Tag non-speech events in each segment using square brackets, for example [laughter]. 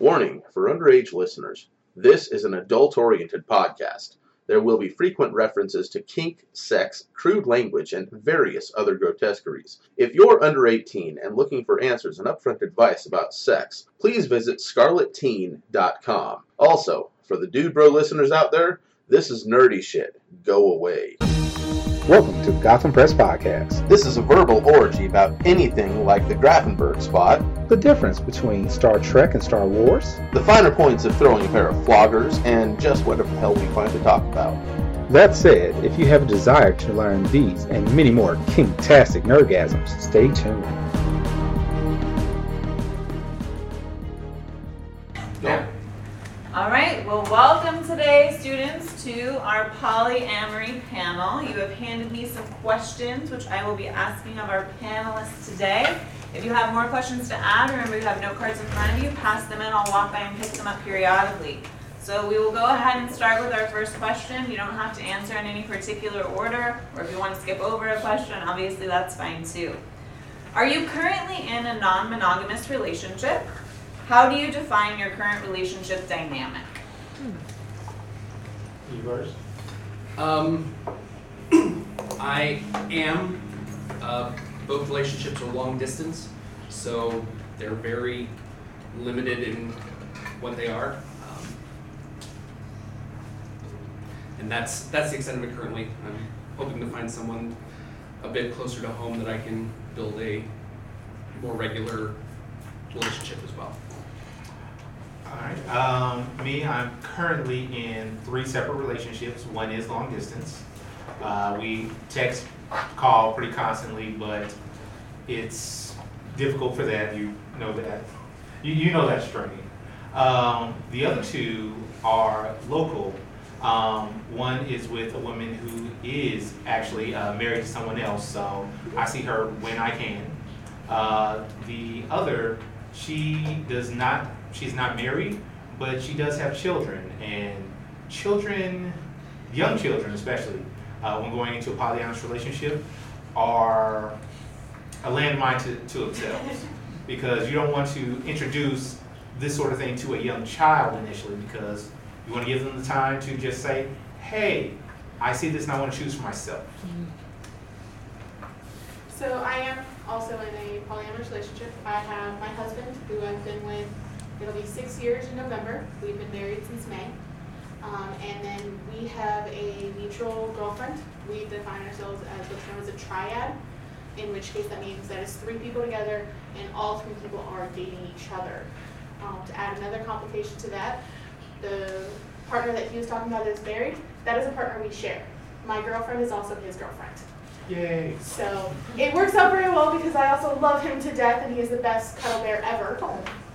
Warning for underage listeners this is an adult oriented podcast. There will be frequent references to kink, sex, crude language, and various other grotesqueries. If you're under 18 and looking for answers and upfront advice about sex, please visit scarletteen.com. Also, for the dude bro listeners out there, this is nerdy shit. Go away. Welcome to the Gotham Press Podcast. This is a verbal orgy about anything like the Grafenberg spot, The difference between Star Trek and Star Wars. the finer points of throwing a pair of floggers, and just whatever the hell we find to talk about. That said, if you have a desire to learn these and many more kinktastic nerdgasms, stay tuned. Today, students, to our polyamory panel. You have handed me some questions, which I will be asking of our panelists today. If you have more questions to add, remember you have note cards in front of you, pass them in, I'll walk by and pick them up periodically. So we will go ahead and start with our first question. You don't have to answer in any particular order, or if you want to skip over a question, obviously that's fine too. Are you currently in a non-monogamous relationship? How do you define your current relationship dynamic? You Um, [clears throat] I am. Uh, both relationships are long distance, so they're very limited in what they are. Um, and that's that's the extent of it currently. I'm hoping to find someone a bit closer to home that I can build a more regular relationship as well. Alright, um, me, I'm currently in three separate relationships. One is long distance. Uh, we text, call pretty constantly, but it's difficult for that. You know that. You, you know that straining. Um, the other two are local. Um, one is with a woman who is actually uh, married to someone else, so I see her when I can. Uh, the other, she does not, she's not married, but she does have children. And children, young children especially, uh, when going into a polyamorous relationship, are a landmine to, to themselves. [laughs] Because you don't want to introduce this sort of thing to a young child initially, because you want to give them the time to just say, hey, I see this and I want to choose for myself. So I am also in a polyamorous relationship. I have my husband, who I've been with, it'll be six years in November. We've been married since May. Um, and then we have a mutual girlfriend. We define ourselves as what's known as a triad, in which case that means that it's three people together and all three people are dating each other. Um, to add another complication to that, the partner that he was talking about is married. That is a partner we share. My girlfriend is also his girlfriend. Yay. So it works out very well because I also love him to death and he is the best cuddle bear ever.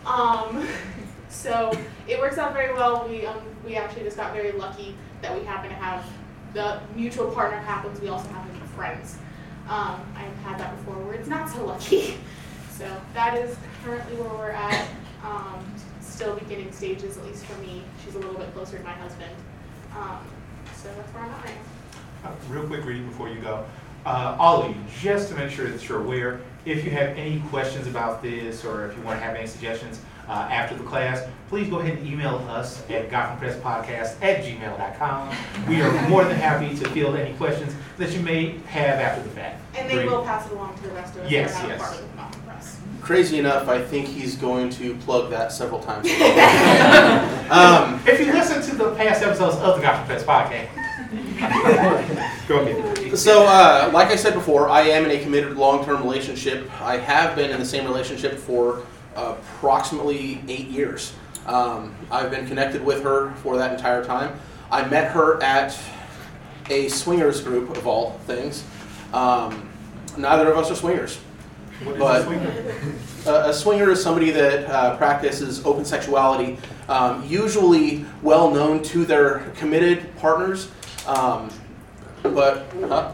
Um, [laughs] so it works out very well. We um, we actually just got very lucky that we happen to have the mutual partner happens. We also happen to be friends. Um, I've had that before where it's not so lucky. [laughs] So that is currently where we're at. Um, still beginning stages, at least for me. She's a little bit closer to my husband. Um, so that's where I'm at right now. Uh, Real quick reading before you go. Uh, you, just to make sure that you're aware, if you have any questions about this or if you want to have any suggestions uh, after the class, please go ahead and email us at gothampresspodcast at gmail.com. We are more than happy to field any questions that you may have after the fact. And they Great. will pass it along to the rest of us. Yes, who are not yes. part of the Mountain Press. Crazy enough, I think he's going to plug that several times. [laughs] um, If you listen to the past episodes of the Gotham Press podcast, [laughs] go ahead. [laughs] So, uh, like I said before, I am in a committed long-term relationship. I have been in the same relationship for approximately eight years. Um, I've been connected with her for that entire time. I met her at a swingers group of all things. Um, neither of us are swingers. What is But- this [laughs] week? A, a swinger is somebody that uh, practices open sexuality, um, usually well known to their committed partners, um, but huh?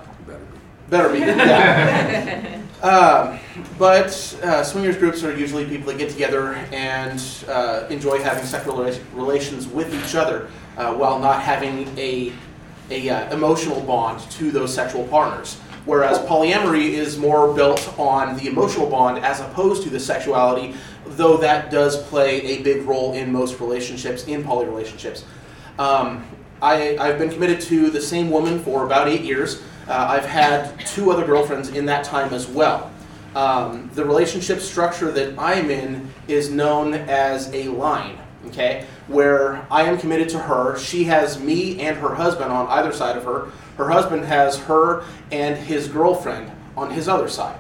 better be. Yeah. [laughs] Um, but uh, swingers groups are usually people that get together and uh, enjoy having sexual rela- relations with each other uh, while not having a, a uh, emotional bond to those sexual partners. Whereas polyamory is more built on the emotional bond as opposed to the sexuality, though that does play a big role in most relationships, in poly relationships. Um, I, I've been committed to the same woman for about eight years. Uh, I've had two other girlfriends in that time as well. Um, the relationship structure that I'm in is known as a line, okay? Where I am committed to her. She has me and her husband on either side of her. Her husband has her and his girlfriend on his other side,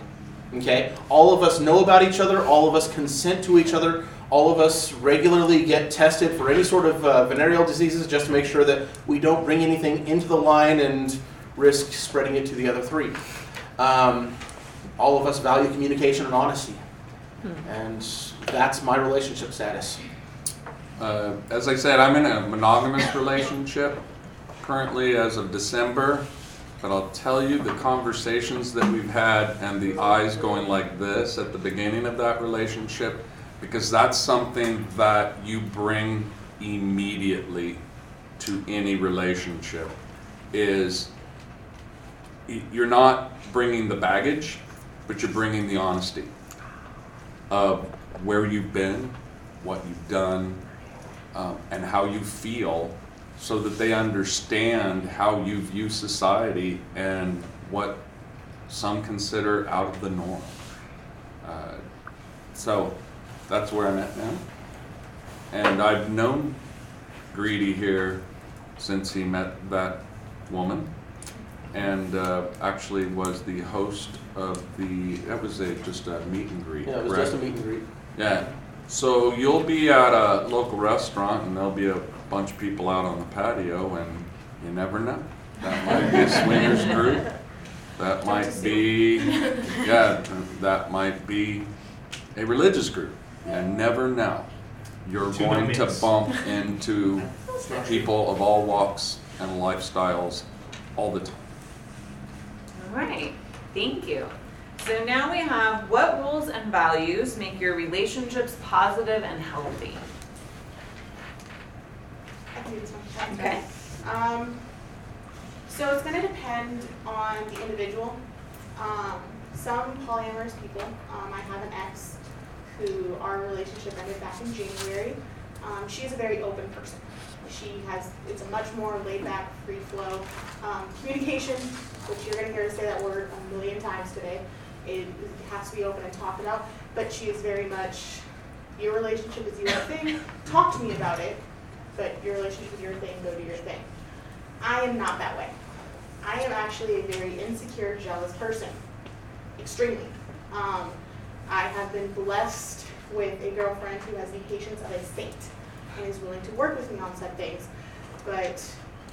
okay? All of us know about each other, all of us consent to each other, all of us regularly get tested for any sort of uh, venereal diseases just to make sure that we don't bring anything into the line and risk spreading it to the other three. Um, all of us value communication and honesty. And that's my relationship status. Uh, As I said, I'm in a monogamous [coughs] relationship currently as of December, but I'll tell you, the conversations that we've had and the eyes going like this at the beginning of that relationship, because that's something that you bring immediately to any relationship, is you're not bringing the baggage, but you're bringing the honesty of where you've been, what you've done, um, and how you feel so that they understand how you view society and what some consider out of the norm. Uh, so that's where I'm at now. And I've known Greedy here since he met that woman and uh, actually was the host of the, that was a, just a meet and greet, Yeah, it was correct? just a meet and greet. Yeah, so you'll be at a local restaurant and there'll be a bunch of people out on the patio and you never know. That might be a swingers group, that might be, yeah, that might be a religious group. You never know. You're To no going to mix. bump [laughs] into people of all walks and lifestyles all the time. All right, thank you. So now we have what rules and values make your relationships positive and healthy? I can do this one. Okay. Um, so it's gonna depend on the individual. Um, some polyamorous people, um, I have an ex who our relationship ended back in January. Um, she is a very open person. She has, it's a much more laid back, free flow. Um, communication, which you're gonna hear us say that word a million times today, it has to be open and talked about, but she is very much, your relationship is your thing, talk to me about it, but your relationship is your thing, go do your thing. I am not that way. I am actually a very insecure, jealous person, extremely. Um, I have been blessed with a girlfriend who has the patience of a saint and is willing to work with me on said things. But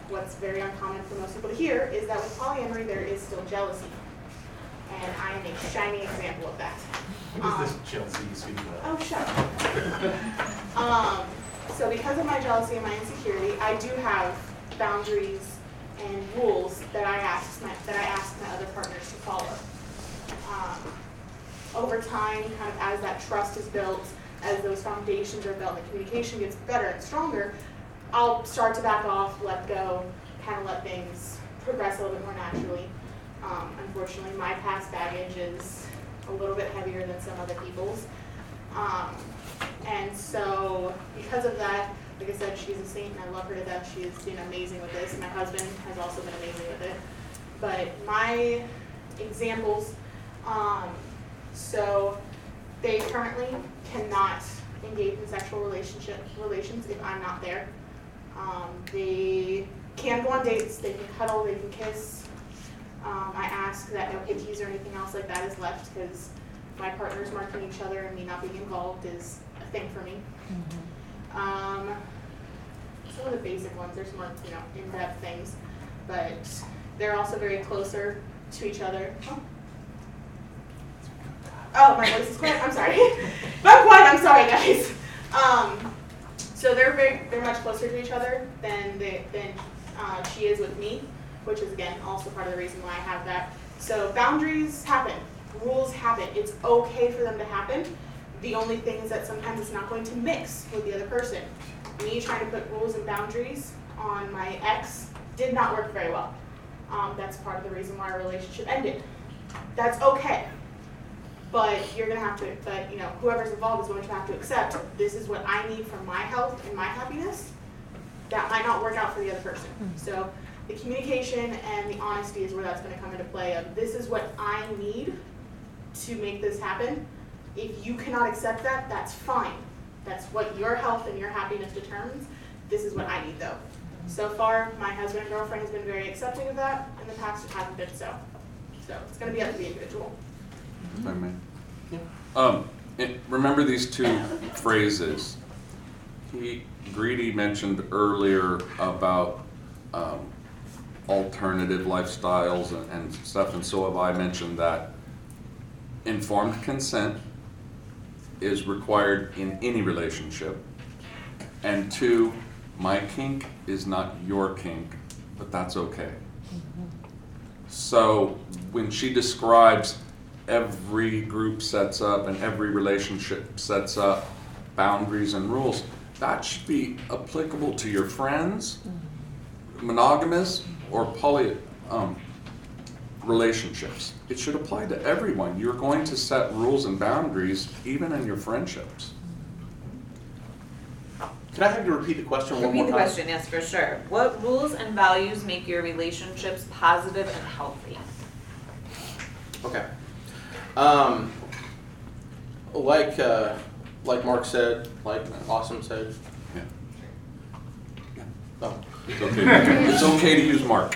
what's very uncommon for most people to hear is that with polyamory, there is still jealousy. And I am a shining example of that. What is this Chelsea you speak about? Oh, shut up. [laughs] um, so because of my jealousy and my insecurity, I do have boundaries and rules that I ask my that I ask my other partners to follow. Um, over time, kind of as that trust is built, as those foundations are built, the communication gets better and stronger, I'll start to back off, let go, kind of let things progress a little bit more naturally. Um, unfortunately, my past baggage is a little bit heavier than some other people's. Um, and so, because of that, like I said, she's a saint and I love her to death. She has been amazing with this. My husband has also been amazing with it. But my examples, um, so they currently cannot engage in sexual relationship relations if I'm not there. Um, they can go on dates, they can cuddle, they can kiss. Um, I ask that no hickeys or anything else like that is left because my partners marking each other and me not being involved is a thing for me. Um, some of the basic ones, there's more, you know, in-depth things, but they're also very closer to each other. Oh. Oh, my voice is quiet. I'm sorry. if I'm quiet, I'm sorry, guys. Um, so they're very, they're much closer to each other than they, than uh, she is with me, which is again also part of the reason why I have that. So boundaries happen, rules happen. It's okay for them to happen. The only thing is that sometimes it's not going to mix with the other person. Me trying to put rules and boundaries on my ex did not work very well. Um, that's part of the reason why our relationship ended. That's okay. But you're gonna have to, but, you know, whoever's involved is going to have to accept, this is what I need for my health and my happiness. That might not work out for the other person. Hmm. So the communication and the honesty is where that's gonna come into play of, this is what I need to make this happen. If you cannot accept that, that's fine. That's what your health and your happiness determines. This is what I need though. So far, my husband and girlfriend has been very accepting of that. In the past, it hasn't been so. So it's gonna be up to the individual. If I may. Yeah. Um, it- remember these two phrases. He, Greedy mentioned earlier about, um, alternative lifestyles and, and stuff, and so have I mentioned that informed consent is required in any relationship. And two, my kink is not your kink, but that's okay. So when she describes every group sets up and every relationship sets up boundaries and rules, that should be applicable to your friends, monogamous or poly, um, relationships. It should apply to everyone. You're going to set rules and boundaries even in your friendships. Can I have you repeat the question one more Repeat time? the question, yes, for sure. What rules and values make your relationships positive and healthy? Okay. Um, like, uh, like Mark said, like Awesome said. Yeah. Oh, It's okay, [laughs] it's okay to use Mark.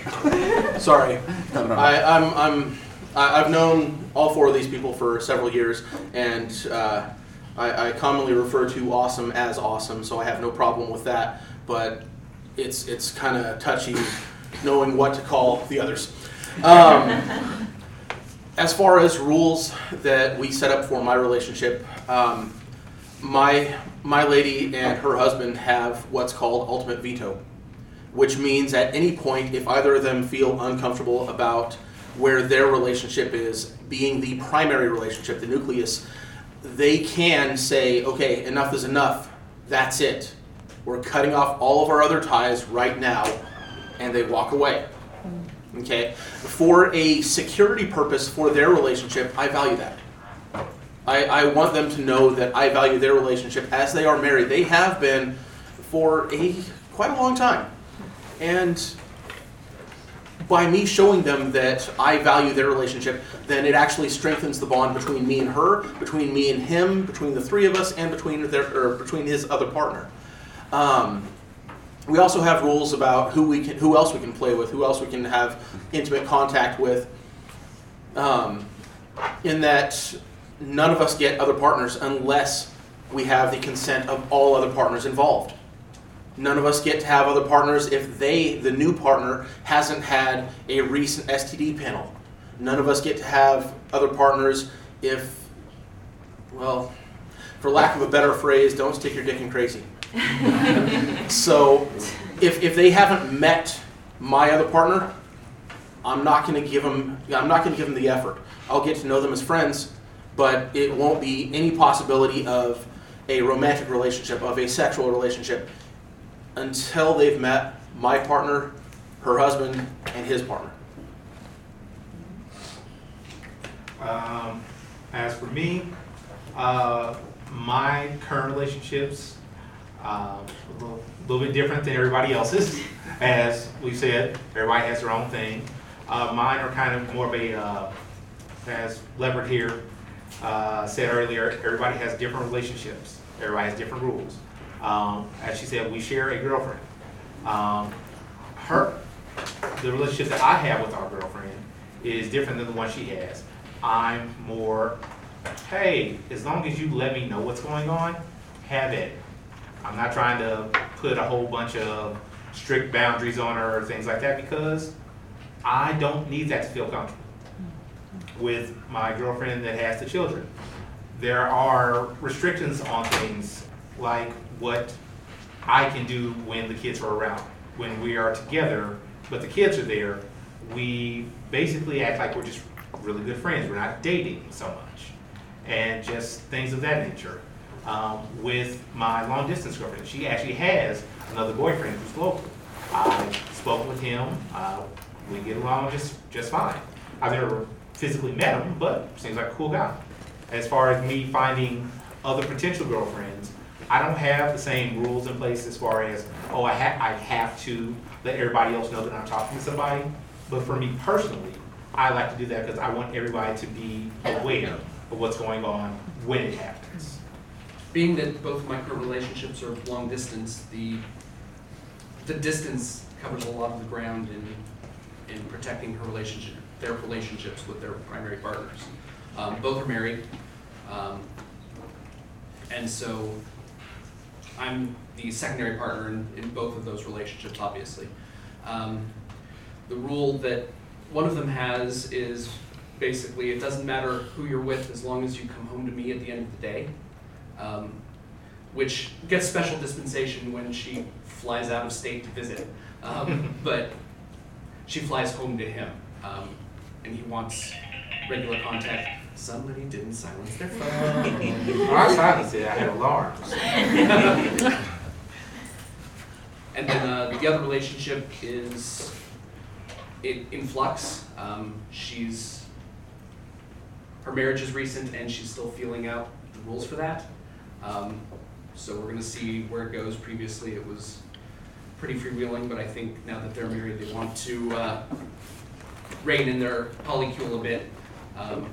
sorry. No, no, no. I, I'm, I'm, I- I've known all four of these people for several years, and uh, I, I commonly refer to Awesome as Awesome, so I have no problem with that. But it's it's kind of touchy knowing what to call the others. Um, [laughs] as far as rules that we set up for my relationship, um, my my lady and her husband have what's called ultimate veto, which means at any point, if either of them feel uncomfortable about where their relationship is being the primary relationship, the nucleus, they can say, okay, enough is enough. That's it. We're cutting off all of our other ties right now, and they walk away. Okay? For a security purpose for their relationship, I value that. I, I want them to know that I value their relationship as they are married. They have been for a quite a long time. And by me showing them that I value their relationship, then it actually strengthens the bond between me and her, between me and him, between the three of us, and between their or between his other partner. Um, we also have rules about who we can, who else we can play with, who else we can have intimate contact with. Um, in that none of us get other partners unless we have the consent of all other partners involved. None of us get to have other partners if they, the new partner, hasn't had a recent STD panel. None of us get to have other partners if, well, for lack of a better phrase, don't stick your dick in crazy. So, if, if they haven't met my other partner, I'm not going to give them. I'm not going to give them the effort. I'll get to know them as friends, but it won't be any possibility of a romantic relationship, of a sexual relationship, until they've met my partner, her husband, and his partner. Um, as for me, uh, my current relationships, uh, a little, bit different than everybody else's. As we said, everybody has their own thing. Uh, mine are kind of more of a, uh, as Leopard here uh, said earlier, everybody has different relationships. Everybody has different rules. Um, as she said, we share a girlfriend. Um, her, the relationship that I have with our girlfriend is different than the one she has. I'm more, hey, as long as you let me know what's going on, have it. I'm not trying to put a whole bunch of strict boundaries on her or things like that because I don't need that to feel comfortable mm-hmm. with my girlfriend that has the children. There are restrictions on things like what I can do when the kids are around. When we are together, but the kids are there, we basically act like we're just really good friends. We're not dating so much. And just things of that nature. Um, with my long distance girlfriend, she actually has another boyfriend who's local. I spoke with him. Uh, we get along just, just fine. I've never physically met him, but seems like a cool guy. as far as me finding other potential girlfriends, I don't have the same rules in place as far as, oh, I ha- I have to let everybody else know that I'm talking to somebody. But for me personally, I like to do that because I want everybody to be aware of what's going on when it happens. Being that both current relationships are long distance, the, the distance covers a lot of the ground in, in protecting her relationship, their relationships with their primary partners. Um, both are married, um, and so I'm the secondary partner in, in both of those relationships, obviously. Um, the rule that one of them has is basically it doesn't matter who you're with as long as you come home to me at the end of the day um, which gets special dispensation when she flies out of state to visit. Um, [laughs] but she flies home to him, um, and he wants regular contact. Somebody didn't silence their phone. I silenced it, I had alarms. [laughs] And then uh, the other relationship is in, in flux. Um, she's her marriage is recent, and she's still feeling out the rules for that. Um, so we're gonna see where it goes. Previously, it was pretty freewheeling, but I think now that they're married, they want to uh, rein in their polycule a bit. Um,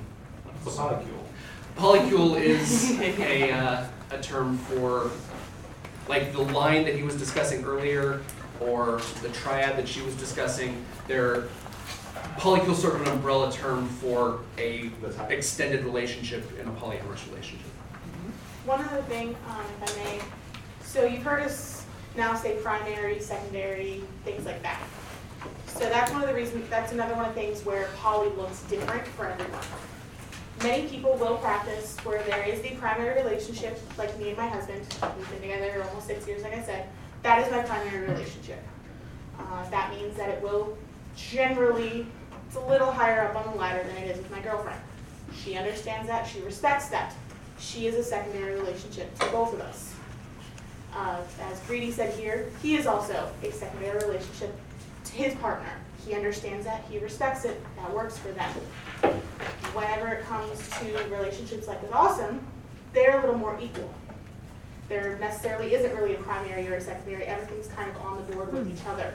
What's polycule? Polycule is [laughs] a, uh, a term for, like, the line that he was discussing earlier, or the triad that she was discussing, they're, polycule is sort of an umbrella term for a extended relationship in a polyamorous relationship. One other thing, um, if I may, so you've heard us now say primary, secondary, things like that. So that's one of the reasons, that's another one of the things where poly looks different for everyone. Many people will practice where there is the primary relationship, like me and my husband, we've been together almost six years, like I said, that is my primary relationship. Uh, that means that it will generally, it's a little higher up on the ladder than it is with my girlfriend. She understands that, she respects that. She is a secondary relationship to both of us. Uh, as Greedy said here, he is also a secondary relationship to his partner. He understands that, he respects it, that works for them. Whenever it comes to relationships like with Awesome, they're a little more equal. There necessarily isn't really a primary or a secondary, everything's kind of on the board with each other.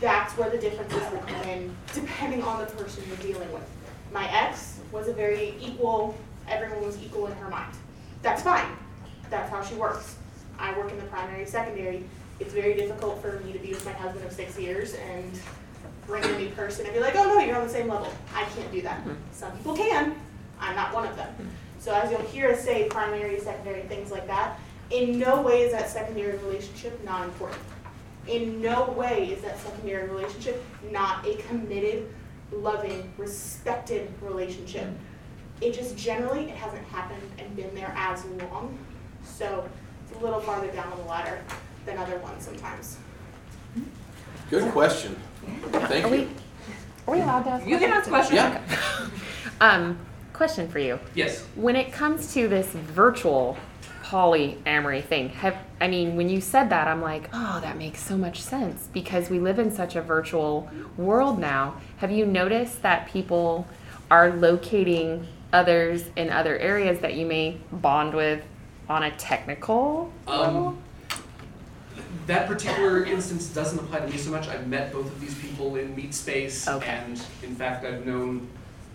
That's where the differences will come in, depending on the person you're dealing with. My ex was a very equal, everyone was equal in her mind. That's fine, that's how she works. I work in the primary, secondary, it's very difficult for me to be with my husband of six years and bring in a new person and be like, oh no, you're on the same level. I can't do that. Mm-hmm. Some people can, I'm not one of them. Mm-hmm. So as you'll hear us say primary, secondary, things like that, in no way is that secondary relationship not important. In no way is that secondary relationship not a committed, loving, respected relationship. Mm-hmm. It just generally, it hasn't happened and been there as long. So it's a little farther down on the ladder than other ones sometimes. Good question. Thank Are we, you. are we allowed to ask You can ask questions? questions. Yeah. [laughs] Um, question for you. Yes. When it comes to this virtual polyamory thing, have I mean, when you said that, I'm like, oh, that makes so much sense because we live in such a virtual world now. Have you noticed that people are locating others in other areas that you may bond with on a technical level? Um, that particular instance doesn't apply to me so much. I've met both of these people in meatspace, Okay. and in fact, I've known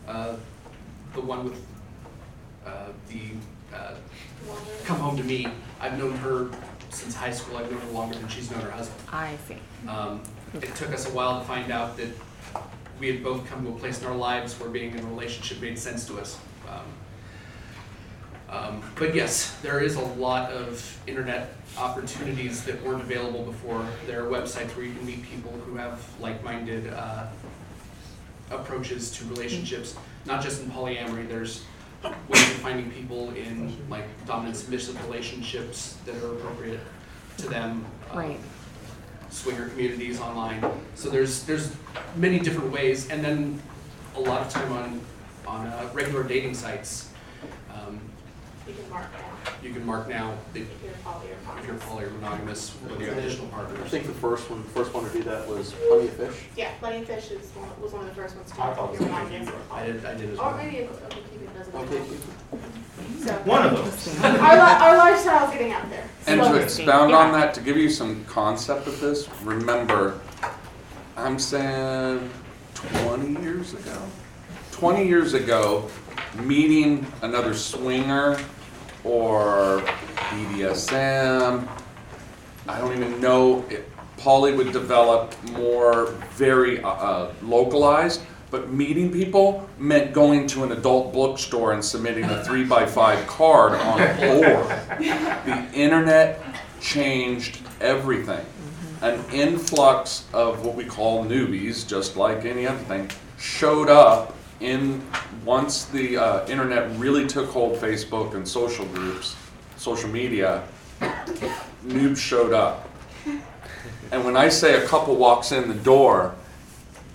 uh, the one with uh, the uh, come home to me. I've known her since high school. I've known her longer than she's known her husband. I see. Um, it took us a while to find out that we had both come to a place in our lives where being in a relationship made sense to us. Um, um, but yes, there is a lot of internet opportunities that weren't available before. There are websites where you can meet people who have like-minded uh, approaches to relationships, not just in polyamory. There's ways of finding people in like dominant submissive relationships that are appropriate to them. um, Right. Swinger communities online. So there's there's many different ways, and then a lot of time on on uh, regular dating sites. Um, You can mark down you can mark now that if you're poly or if you're monogamous. poly or monogamous with your additional I partners. think the first one, first one to do that was Plenty of Fish. Yeah, Plenty of Fish is one, was one of the first ones to do I it. thought You're it was monogamous I did I did as Or well. maybe it- OkCupid does it. as Okay. So One of those. [laughs] our, li- our lifestyle's getting out there. And slowly. to expound on that, to give you some concept of this, remember, I'm saying twenty years ago? Twenty years ago, meeting another swinger or BDSM, I don't even know, it- Polly would develop more very uh, uh, localized, but meeting people meant going to an adult bookstore and submitting a three by five card on a board. The internet changed everything. An influx of what we call newbies, just like any other thing, showed up in, once the uh, internet really took hold, Facebook and social groups, social media, noobs showed up. And when I say a couple walks in the door,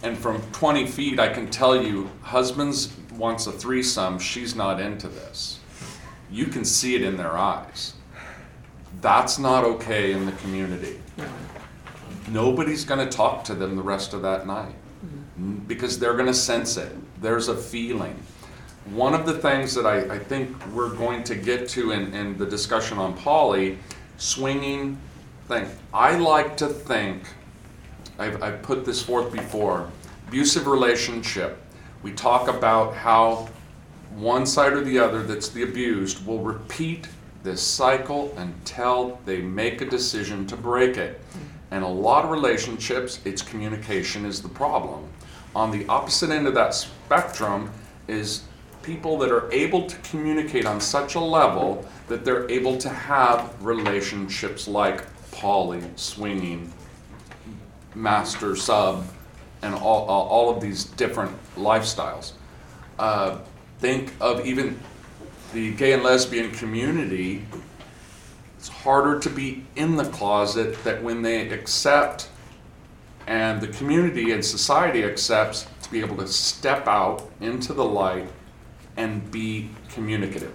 and from 20 feet, I can tell you, husband's wants a threesome, she's not into this. You can see it in their eyes. That's not okay in the community. Nobody's gonna talk to them the rest of that night because they're gonna sense it. There's a feeling. One of the things that I, I think we're going to get to in, in the discussion on poly, swinging thing. I like to think, I've, I've put this forth before, abusive relationship. We talk about how one side or the other that's the abused will repeat this cycle until they make a decision to break it. And a lot of relationships, it's communication is the problem. On the opposite end of that spectrum is people that are able to communicate on such a level that they're able to have relationships like poly, swinging, master, sub, and all, all, all of these different lifestyles. Uh, think of even the gay and lesbian community. It's harder to be in the closet that when they accept and the community and society accepts to be able to step out into the light and be communicative.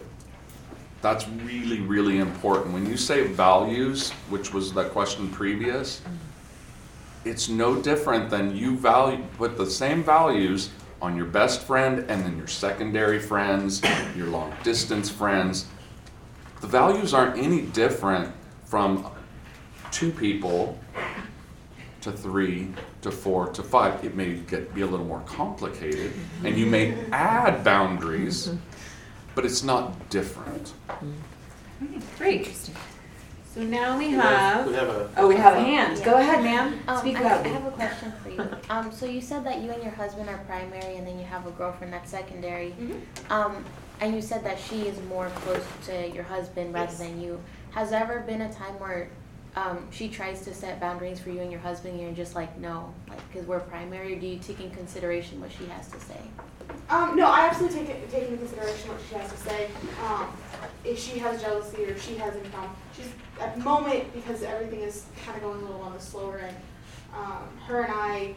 That's really, really important. When you say values, which was the question previous, it's no different than you value, put the same values on your best friend and then your secondary friends, your long distance friends. The values aren't any different from two people to three to four to five. It may get be a little more complicated and you may add boundaries, but it's not different. Great. So now we We have, have a. oh, we have a hand. Go ahead, ma'am. Um, Speak I, I loudly. have a question for you. [laughs] Um, so you said that you and your husband are primary, and then you have a girlfriend that's secondary. Mhm. Um, and you said that she is more close to your husband rather Yes. than you. Has there ever been a time where um, she tries to set boundaries for you and your husband, and you're just like, no, like, because we're primary? Do you take in consideration what she has to say? Um, no, I absolutely take it, take into consideration what she has to say. Um, if she has jealousy or if she has any problem, she's at the moment because everything is kind of going a little on the slower end. Um, her and I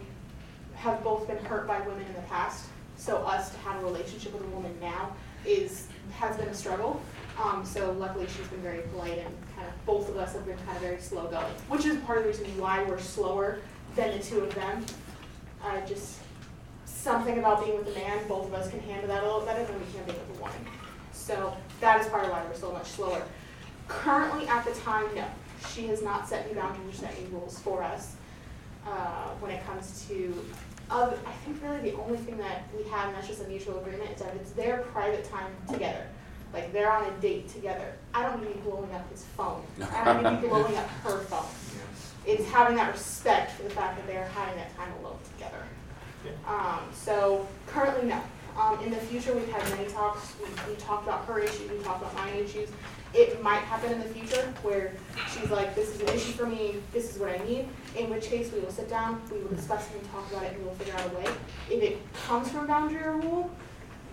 have both been hurt by women in the past, so us to have a relationship with a woman now is has been a struggle. Um, so luckily she's been very polite and kind of both of us have been kind of very slow going, which is part of the reason why we're slower than the two of them. Uh, just something about being with a man, both of us can handle that a little better than we can be with a woman. So that is part of why we're so much slower. Currently, at the time, no. She has not set any boundaries set any rules for us uh, when it comes to. I think really the only thing that we have, and that's just a mutual agreement, is that it's their private time together. Like they're on a date together. I don't need to be blowing up his phone. [laughs] I don't need to be blowing up her phone. It's having that respect for the fact that they're having that time alone together. Um, so currently, no. Um, in the future, we've had many talks. We, we talked about her issues. We talked about my issues. It might happen in the future where she's like, "This is an issue for me. This is what I need." In which case, we will sit down, we will discuss it and talk about it, and we will figure out a way. If it comes from boundary or rule,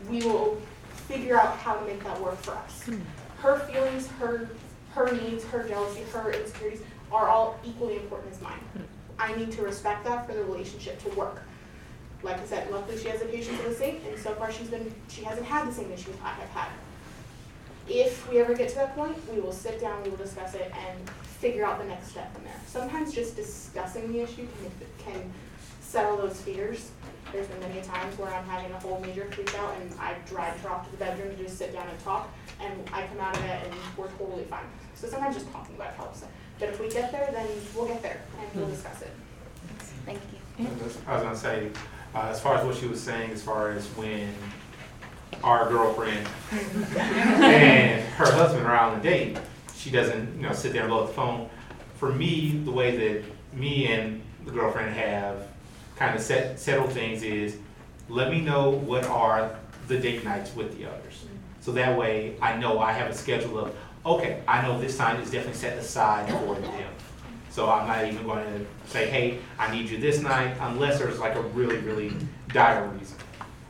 we will figure out how to make that work for us. Her feelings, her her needs, her jealousy, her insecurities are all equally important as mine. I need to respect that for the relationship to work. Like I said, luckily she has the patience of the saint, and so far she's been she hasn't had the same issues I have had. If we ever get to that point, we will sit down, we will discuss it, and figure out the next step from there. Sometimes just discussing the issue can, can settle those fears. There's been many times where I'm having a whole major freak out, and I drive her off to the bedroom to just sit down and talk. and I come out of it and we're totally fine. So sometimes just talking about it helps. But if we get there, then we'll get there and we'll discuss it. Thank you. I was gonna say, uh, as far as what she was saying, as far as when our girlfriend [laughs] and her husband are out on a date, she doesn't, you know, sit there and blow up the phone. For me, the way that me and the girlfriend have kind of set, settled things is, let me know what are the date nights with the others. So that way, I know I have a schedule of, okay, I know this time is definitely set aside for them. So I'm not even going to say, hey, I need you this night, unless there's like a really, really dire reason.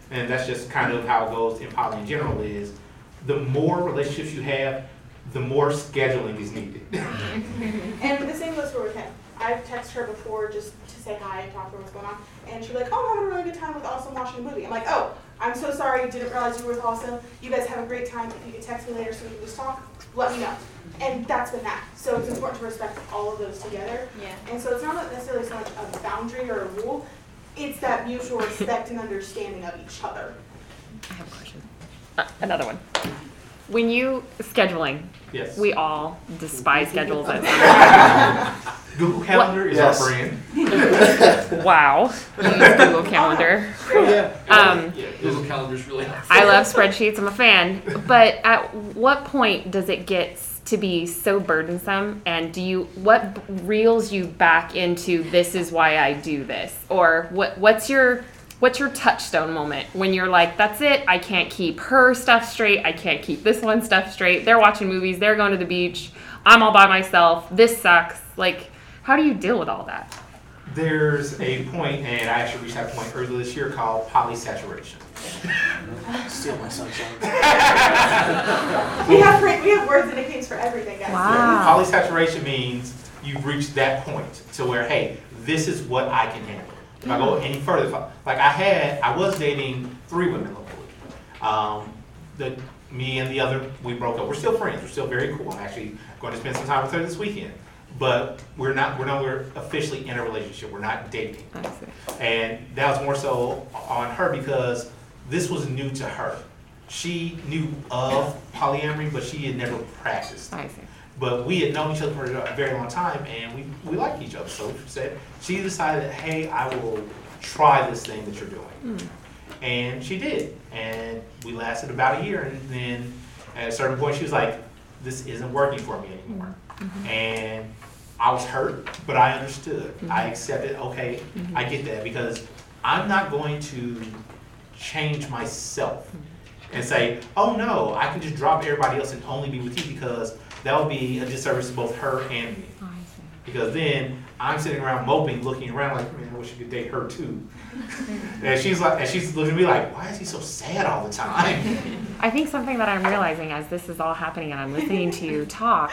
And that's just kind of how it goes in poly in general is, the more relationships you have, the more scheduling is needed. [laughs] And the same goes for with him. I've texted her before just to say hi and talk to her what's going on. And she's like, oh, I'm having a really good time with Awesome watching a movie. I'm like, oh, I'm so sorry, didn't realize you were with Awesome. You guys have a great time. If you could text me later so we can just talk, let me know. And that's been that. So it's important to respect all of those together. Yeah. And so it's not necessarily so much a boundary or a rule, it's that mutual respect and understanding of each other. I have a question. Uh, another one. When you scheduling, Yes. we all despise schedules at [laughs] some [laughs] Google Calendar is our brand. friend. [laughs] Wow. Use Google Calendar. Oh, yeah. Um, Yeah, Google Calendar's really helpful. I love spreadsheets. I'm a fan. But at what point does it get to be so burdensome? And do you what reels you back into this is why I do this? Or what what's your what's your touchstone moment when you're like that's it I can't keep her stuff straight I can't keep this one stuff straight they're watching movies they're going to the beach I'm all by myself this sucks like how do you deal with all that There's a point, and I actually reached that point earlier this year called polysaturation. Steal my sunshine. [laughs] We have we have words and nicknames for everything, guys. Wow. Polysaturation means you've reached that point to where, hey, this is what I can handle. If I go any further, I- like I had, I was dating three women locally. Um, the, me and the other, we broke up. We're still friends. We're still very cool. I'm actually going to spend some time with her this weekend. But we're not, we're nowhere officially in a relationship. We're not dating. I see. And that was more so on her because this was new to her. She knew of polyamory, but she had never practiced. I see But we had known each other for a very long time and we, we liked each other. So she said, she decided, hey, I will try this thing that you're doing. Hmm. And she did. And we lasted about a year. And then at a certain point, she was like, this isn't working for me anymore. Mm-hmm. And I was hurt, but I understood. I mm-hmm. accepted, okay, I mm-hmm. get that because I'm not going to change myself and say, oh no, I can just drop everybody else and only be with you because that would be a disservice to both her and me. Oh, Because then I'm sitting around moping, looking around like, man, I wish you could date her too. [laughs] and she's like, and she's looking at me like, why is he so sad all the time? I think something that I'm realizing as this is all happening and I'm listening to you talk,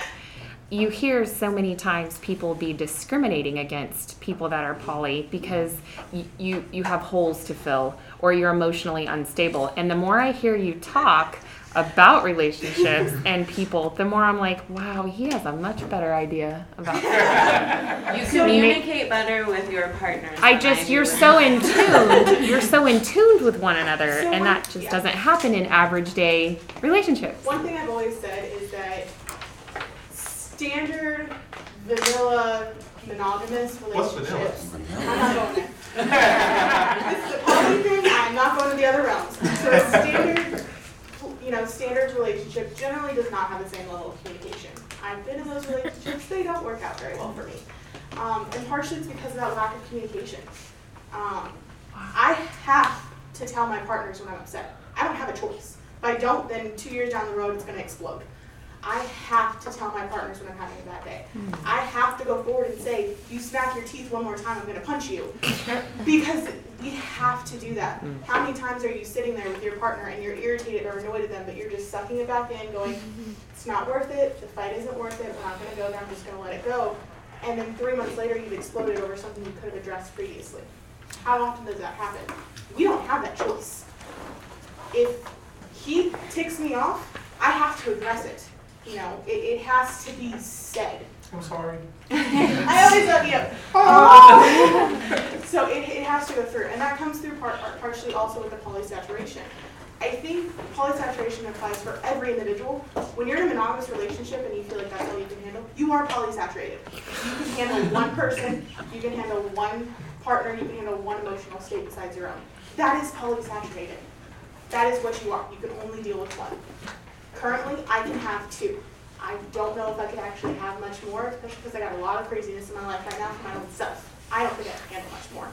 you hear so many times people be discriminating against people that are poly because y- you you have holes to fill or you're emotionally unstable. And the more I hear you talk about relationships [laughs] and people, the more I'm like, wow, he has a much better idea about [laughs] You Meaning- communicate better with your partner. I just do you're so mine. in tuned. You're so in tuned with one another, So and one- that just yeah. doesn't happen in average day relationships. One thing I've always said is that standard vanilla monogamous What's vanilla? relationships. I'm not going there. [laughs] this is a poly thing. I'm not going to the other realms. So standard, you know, standard relationship generally does not have the same level of communication. I've been in those relationships. They don't work out very well for me, um, and partially it's because of that lack of communication. Um, I have to tell my partners when I'm upset. I don't have a choice. If I don't, then two years down the road, it's going to explode. I have to tell my partners when I'm having a bad day. I have to go forward and say, "You smack your teeth one more time, I'm going to punch you," because we have to do that. How many times are you sitting there with your partner and you're irritated or annoyed at them, but you're just sucking it back in, going, "It's not worth it. The fight isn't worth it. We're not going to go there. I'm just going to let it go." And then three months later, you've exploded over something you could have addressed previously. How often does that happen? We don't have that choice. If he ticks me off, I have to address it. You know, it, it has to be said. I'm sorry. [laughs] I always love you. Um, so it, it has to go through, and that comes through part, part- partially also with the polysaturation. I think polysaturation applies for every individual. When you're in a monogamous relationship and you feel like that's all you can handle, you are polysaturated. You can handle one person, you can handle one partner, you can handle one emotional state besides your own. That is polysaturated. That is what you are. You can only deal with one. Currently, I can have two. I don't know if I could actually have much more, especially because I got a lot of craziness in my life right now for my own self. I don't think I can handle much more.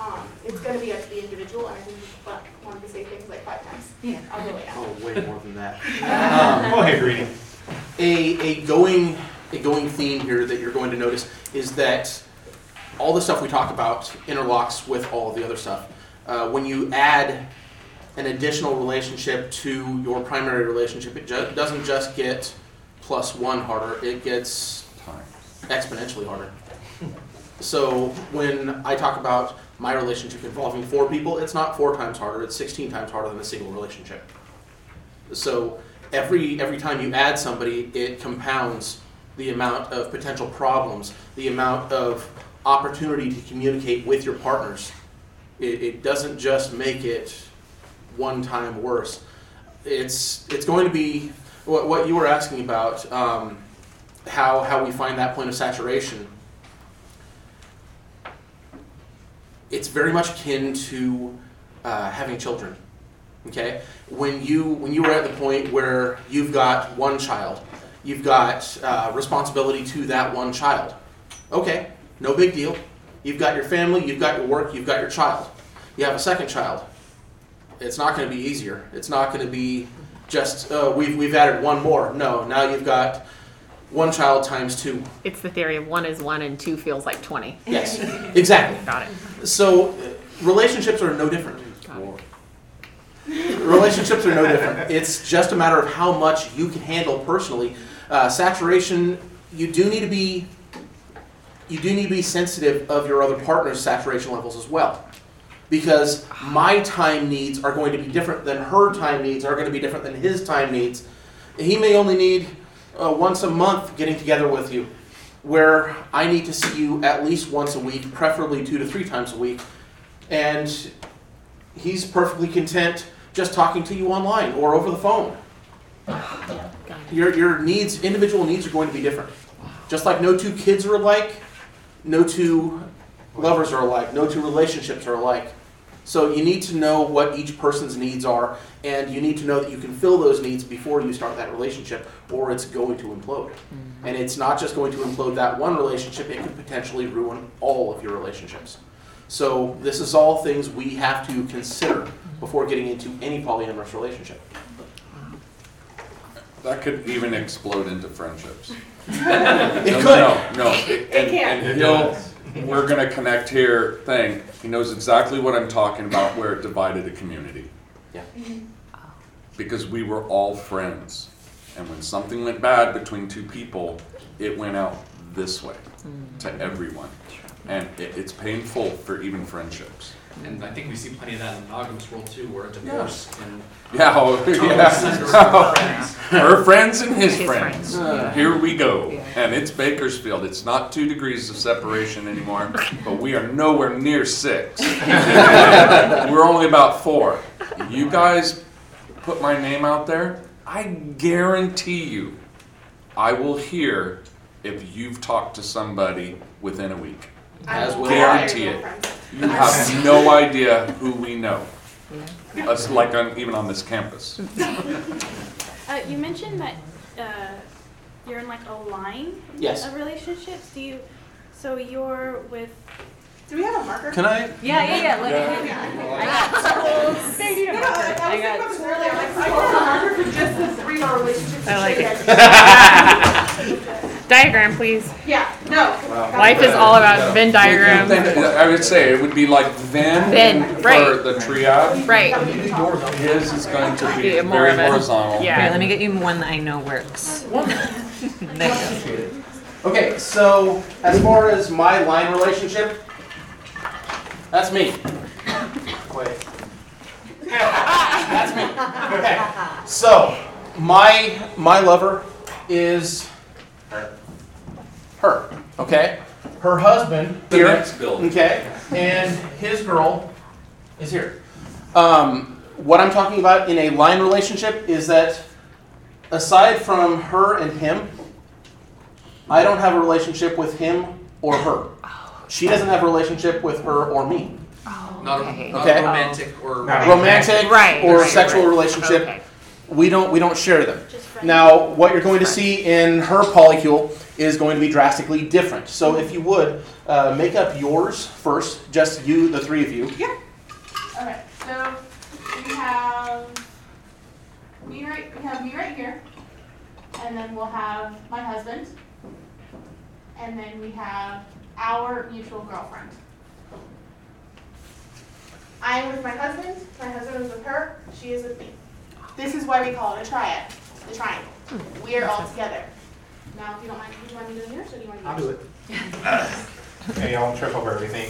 Um, it's gonna be up to the individual, and I think but wanted to say things like five times. Yeah. I'll really ask. Oh, way more than that. [laughs] Um, Go ahead, Greedy. a, a going a going theme here that you're going to notice is that all the stuff we talk about interlocks with all of the other stuff. Uh, when you add an additional relationship to your primary relationship, it ju- doesn't just get plus one harder; it gets exponentially harder. So when I talk about my relationship involving four people, it's not four times harder; it's 16 times harder than a single relationship. So every every time you add somebody, it compounds the amount of potential problems, the amount of opportunity to communicate with your partners. It, it doesn't just make it one time worse. It's it's going to be what, what you were asking about, um, how how we find that point of saturation. It's very much akin to uh, having children. Okay, when you when you are at the point where you've got one child, you've got uh, responsibility to that one child. Okay, no big deal. You've got your family, you've got your work, you've got your child. You have a second child. It's not going to be easier. It's not going to be just uh, we've we've added one more. No, now you've got one child times two. It's the theory of one is one and two feels like 20. Yes, exactly. Got it. So uh, relationships are no different. Relationships are no different. It's just a matter of how much you can handle personally. Uh, saturation, you do need to be, you do need to be sensitive of your other partner's saturation levels as well, because my time needs are going to be different than her time needs are going to be different than his time needs. He may only need uh, once a month getting together with you, where I need to see you at least once a week, preferably two to three times a week, and he's perfectly content just talking to you online or over the phone. Your, your needs, individual needs are going to be different. Just like no two kids are alike, no two lovers are alike, no two relationships are alike. So you need to know what each person's needs are, and you need to know that you can fill those needs before you start that relationship, or it's going to implode. Mm-hmm. And it's not just going to implode that one relationship, it could potentially ruin all of your relationships. So this is all things we have to consider mm-hmm. before getting into any polyamorous relationship. That could even explode into friendships. [laughs] It No, could. No, no, it- and, can. and he'll, we're gonna connect here thing, he knows exactly what I'm talking about, where it divided a community. Yeah. Because we were all friends, and when something went bad between two people, it went out this way to everyone. And it, it's painful for even friendships. And I think we see plenty of that in the monogamous world too, where a divorce can. Yeah, oh, yeah. Her [laughs] friends and his His friends. friends. Here we go. Yeah. And it's Bakersfield. It's not two degrees of separation anymore, but we are nowhere near six. [laughs] We're only about four. You guys put my name out there, I guarantee you, I will hear if you've talked to somebody within a week. I As will will hire I. your Guarantee it. You have no idea who we know. Us, like on, even on this campus. [laughs] Uh, you mentioned that uh, you're in like a line Yes. of relationships. Do you? So you're with. Do we have a marker? Can I? Yeah, yeah, yeah, look at Yeah. I got [laughs] Thank you. No, I I was I thinking got about this earlier. I'm like, I want a marker for just the three of our relationships. I like show you guys. Diagram, please. Yeah, no. Life is all about Venn diagrams. I would say it would be like Venn Venn, for right. the triad. Right. His is going to be Yeah, more very of a- horizontal. yeah. Here, let me get you one that I know works. [laughs] There you go. Okay, so as far as my line relationship, that's me. Wait. That's me. Okay. So my my lover is her. Her. Okay. Her husband The here. next building. Okay. And his girl is here. Um, what I'm talking about in a line relationship is that aside from her and him, I don't have a relationship with him or her. She doesn't have a relationship with her or me. Not a, Okay. not Okay. romantic or. Not Romantic Right, or right, sexual right. relationship, Okay. We don't we don't share them. Now, what you're going to see in her polycule is going to be drastically different. So, if you would uh, make up yours first, just you, the three of you. Yeah. Okay, so we have me right, we have me right here, and then we'll have my husband, and then we have our mutual girlfriend. I am with my husband, my husband is with her, she is with me. This is why we call it a triad, the triangle. Hmm, we are all together. Now, if you don't mind, do you want me to do yours, or do you want me to do I'll yours? do it. [laughs] Hey, y'all trip over everything.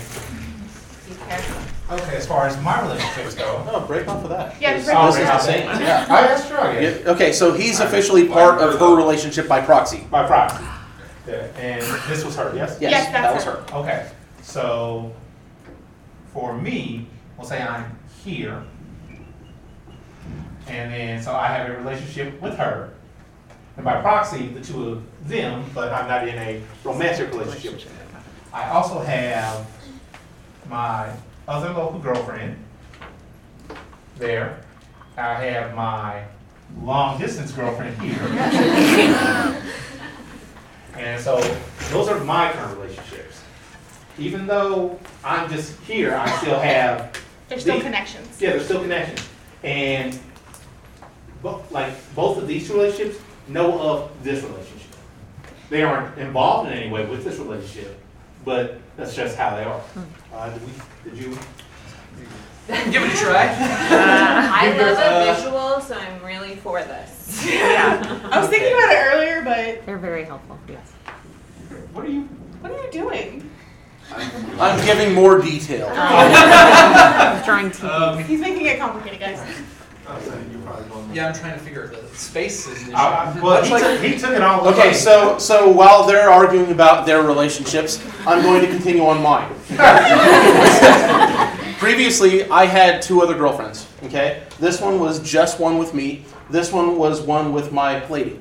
Be careful. Okay, as far as my relationships go. Oh, break off of that. Yeah, just This break is off of the that. same. Yeah. Oh, that's true, I guess. Yeah, Okay, so he's officially part of her relationship by proxy. By proxy. Yeah, And this was her, yes? Yes, Yes, that was her. her. Okay, so for me, we'll say I'm here. And then, so I have a relationship with her. And by proxy, the two of them, but I'm not in a romantic relationship. I also have my other local girlfriend there. I have my long distance girlfriend here. [laughs] And so those are my current relationships. Even though I'm just here, I still have, There's still The- connections. yeah, there's still connections. And but like both of these relationships know of this relationship. They aren't involved in any way with this relationship, but that's just how they are. Uh, did we, did you? [laughs] Give it a try. I love uh, a visual, so I'm really for this. Yeah, [laughs] I was thinking about it earlier, but they're very helpful. Yes. What are you? what are you doing? I'm giving more detail. I'm drawing TV. Um, He's making it complicated, guys. Yeah, I'm trying to figure out the space is an issue. Uh, well, he took, he took it all. Okay, so so while they're arguing about their relationships, I'm going to continue on mine. [laughs] Previously, I had two other girlfriends. Okay, this one was just one with me. This one was one with my lady,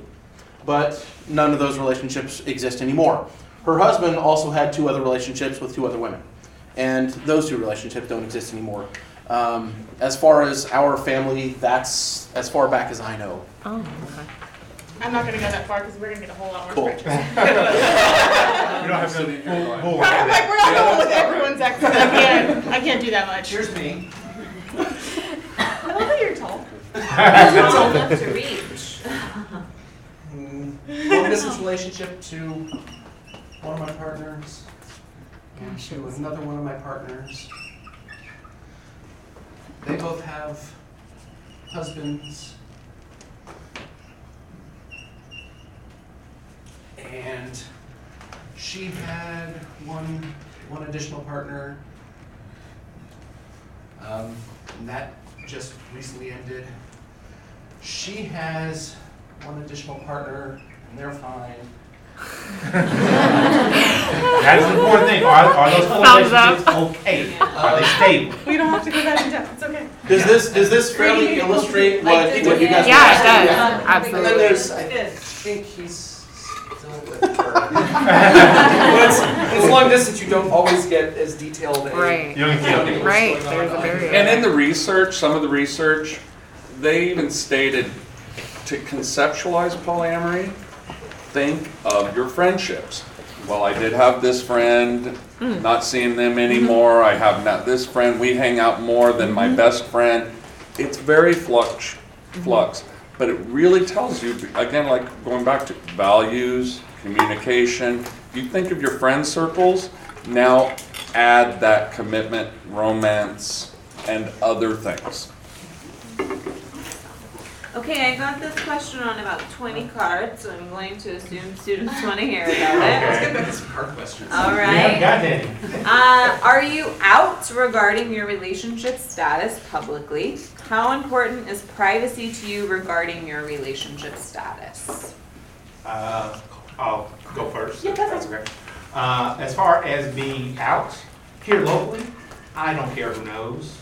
but none of those relationships exist anymore. Her husband also had two other relationships with two other women, and those two relationships don't exist anymore. Um, as far as our family, that's as far back as I know. Oh, okay. I'm not gonna go that far because we're gonna get a whole lot more Cool. scratches. [laughs] You don't have to full, full I'm like, we're not going with everyone's exes. I can't, I can't do that much. Here's me. I love that you're tall. Tall enough to reach. Mm, Long distance relationship to one of my partners. And to another one of my partners. They both have husbands. And she had one, one additional partner. Um, and that just recently ended. She has one additional partner, and they're fine. That's the important thing. Are, are those Thumbs up. relationships okay? Are they stable? We don't have to go back in depth. It's okay. Does this does this fairly illustrate what, I what you guys were Yeah, it asking? does. Absolutely. And then there's, I think he's still with her. But it's, it's long distance, you don't always get as detailed a. Right. You don't get it. Right, there's a barrier. And in the research, some of the research, they even stated to conceptualize polyamory, think of your friendships. Well, I did have this friend, hmm. not seeing them mm-hmm. anymore. I have not this friend. We hang out more than my mm-hmm. best friend. It's very flux, mm-hmm. flux. But it really tells you, again, like going back to values, communication. You think of your friend circles, now add that commitment, romance, and other things. Okay, I got this question on about 20 cards, so I'm going to assume [laughs] students want to hear about Let's it. get back to some hard questions. All We haven't right. got any. Uh, are you out regarding your relationship status publicly? How important is privacy to you regarding your relationship status? Uh, I'll go first. Yeah, go that's okay. Uh, as far as being out here locally, I don't care who knows.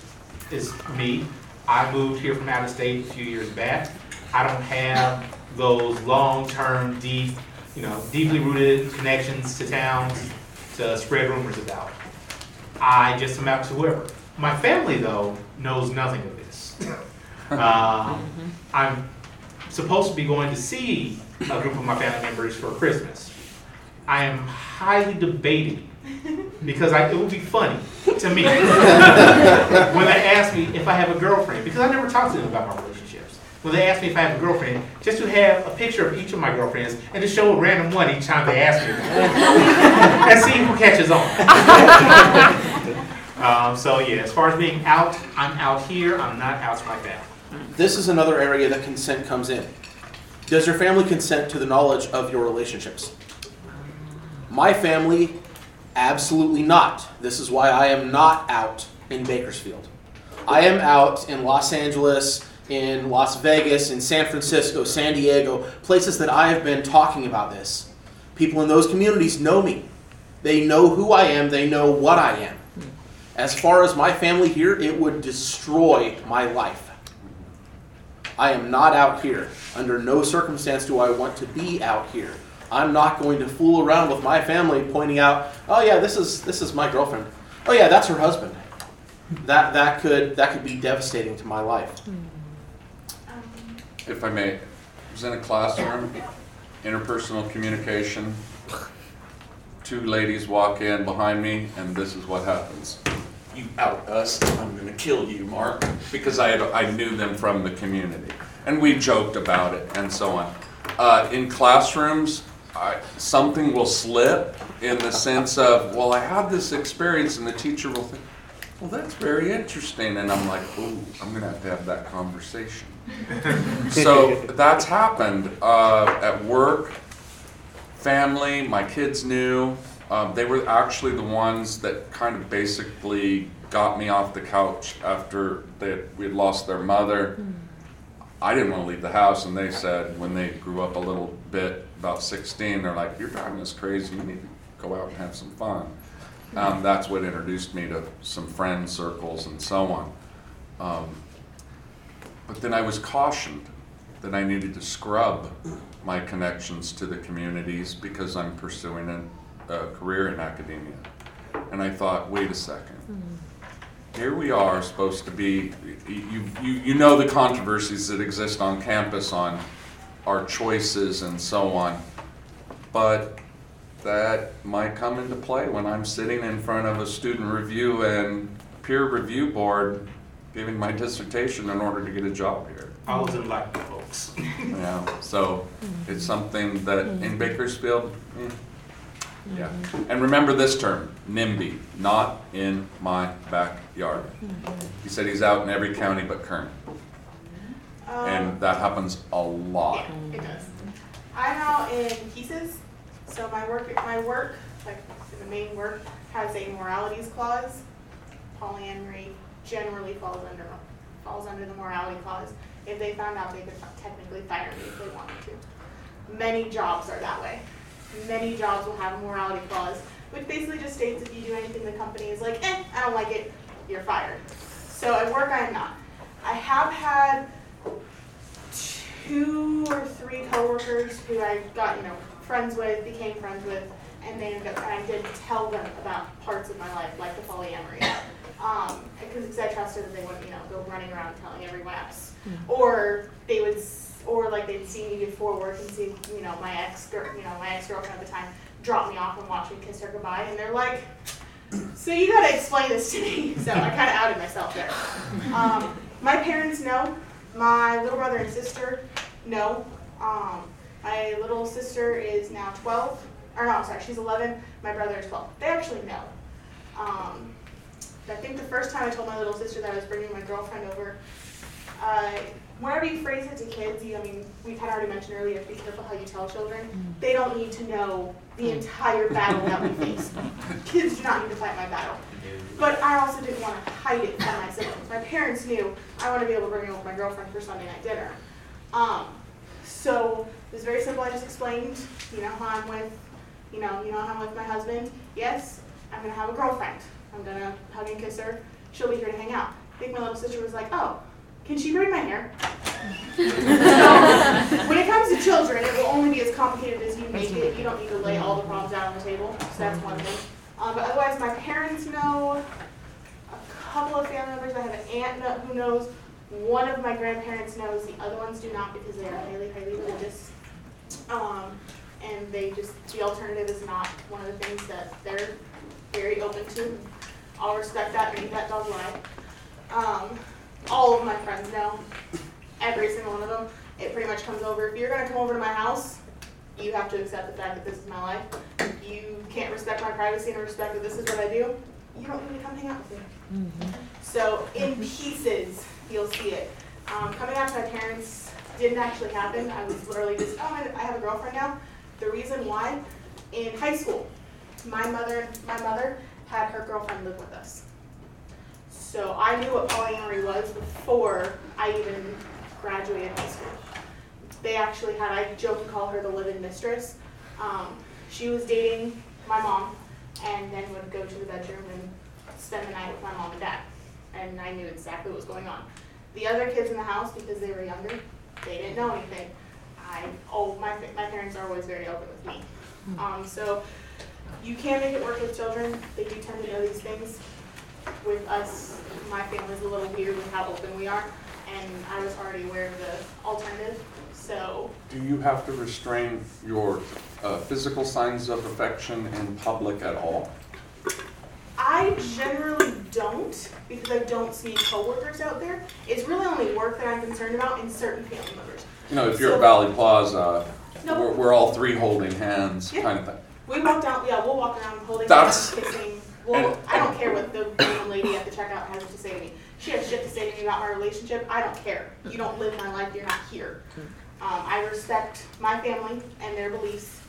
It's me. I moved here from out of state a few years back. I don't have those long-term, deep, you know, deeply rooted connections to towns to spread rumors about. I just am out to whoever. My family, though, knows nothing of this. [laughs] Um, I'm supposed to be going to see a group of my family members for Christmas. I am highly debating [laughs] because I, it would be funny to me [laughs] when they ask me if I have a girlfriend because I never talk to them about my relationships. When they ask me if I have a girlfriend, just to have a picture of each of my girlfriends and to show a random one each time they ask me [laughs] and see who catches on. [laughs] um, so yeah, as far as being out, I'm out here. I'm not out to my family. This is another area that consent comes in. Does your family consent to the knowledge of your relationships? My family, absolutely not. This is why I am not out in Bakersfield. I am out in Los Angeles, in Las Vegas, in San Francisco, San Diego, places that I have been talking about this. People in those communities know me. They know who I am, they know what I am. As far as my family here, it would destroy my life. I am not out here. Under no circumstance do I want to be out here. I'm not going to fool around with my family pointing out, "Oh yeah, this is this is my girlfriend. Oh yeah, that's her husband." That that could that could be devastating to my life. Um, If I may, I was in a classroom, interpersonal communication. Two ladies walk in behind me, and this is what happens. You out us, I'm gonna kill you, Mark, because I had, I knew them from the community. And we joked about it and so on. Uh, in classrooms, I, something will slip in the sense of, well, I had this experience, and the teacher will think, well, that's very interesting, and I'm like, ooh, I'm gonna have to have that conversation. [laughs] So that's happened uh, at work, family, my kids knew. Um, they were actually the ones that kind of basically got me off the couch after they we had lost their mother. I didn't want to leave the house, and they said when they grew up a little bit, about 16, they're like, "You're driving us crazy. You need to go out and have some fun." Um, that's what introduced me to some friend circles and so on. Um, but then I was cautioned that I needed to scrub my connections to the communities because I'm pursuing a, a career in academia. And I thought, wait a second. Here we are, supposed to be, you, you, you know the controversies that exist on campus on our choices and so on. But that might come into play when I'm sitting in front of a student review and peer review board giving my dissertation in order to get a job here. I was them like the folks. Yeah, so it's something that mm-hmm. in Bakersfield, eh, yeah. Mm-hmm. And remember this term, NIMBY, not in my backyard. Mm-hmm. He said he's out in every county but Kern, um, and that happens a lot. Yeah, it does. I'm out in pieces, so my work, my work, like the main work, has a moralities clause. Polyamory generally falls under, falls under the morality clause. If they found out, they could technically fire me if they wanted to. Many jobs are that way. Many jobs will have a morality clause, which basically just states if you do anything the company is like, eh, I don't like it, you're fired. So at work, I am not. I have had two or three coworkers who I got, you know, friends with, became friends with, and they ended up, and I did tell them about parts of my life, like the polyamory. Um, because I trusted that they wouldn't, you know, go running around telling everyone else. Or they would, or like they'd see me before work and see, you know, my ex, girl, you know, my ex-girlfriend at the time drop me off and watch me kiss her goodbye, and they're like, so you gotta explain this to me. [laughs] So I kind of outed myself there. Um, my parents know. My little brother and sister no. Um, my little sister is now 12. Or no, I'm sorry, she's 11. My brother is 12. They actually know. Um, I think the first time I told my little sister that I was bringing my girlfriend over, uh, whenever you phrase it to kids, you, I mean, we've had already mentioned earlier, be careful how you tell children. They don't need to know the entire battle that we face. [laughs] Kids do not need to fight my battle. But I also didn't want to hide it from my siblings. My parents knew I want to be able to bring home my girlfriend for Sunday night dinner. Um, so it was very simple. I just explained, you know, how I'm with, you know, you know how I'm with my husband. Yes, I'm gonna have a girlfriend. I'm gonna hug and kiss her. She'll be here to hang out. I think my little sister was like, oh, Can she braid my hair? so, when it comes to children, it will only be as complicated as you make it. You don't need to lay all the problems out on the table. So that's one thing. Um, but otherwise, my parents know. A couple of family members. I have an aunt who knows. One of my grandparents knows. The other ones do not because they are highly, highly religious. Um, and they just the alternative is not one of the things that they're very open to. I'll respect that and that dog's life. Um, all of my friends know, every single one of them. It pretty much comes over. If you're gonna come over to my house, you have to accept the fact that this is my life. If you can't respect my privacy and respect that this is what I do, you don't need to come hang out with me. So in pieces, you'll see it. Um, coming out to my parents didn't actually happen. I was literally just, oh, I I have a girlfriend now. The reason why, in high school, my mother, my mother had her girlfriend live with us. So I knew what polyamory was before I even graduated high school. They actually had, I joke and call her the live-in mistress. Um, she was dating my mom and then would go to the bedroom and spend the night with my mom and dad. And I knew exactly what was going on. The other kids in the house, because they were younger, they didn't know anything. I, oh, my, my parents are always very open with me. Um, so you can make it work with children. They do tend to know these things. With us, my family's a little weird with how open we are, and I was already aware of the alternative. So Do you have to restrain your uh, physical signs of affection in public at all? I generally don't because I don't see coworkers out there. It's really only work that I'm concerned about in certain family members. You know, if you're So- at Valley Plaza, No. we're, we're all three holding hands, Yeah. kind of thing. We walk down, yeah, we'll walk around holding That's- hands, kissing. [laughs] Well, and- I don't care what the lady at the checkout has to say to me. She has shit to say to me about our relationship. I don't care. You don't live my life. You're not here. Um, I respect my family and their beliefs,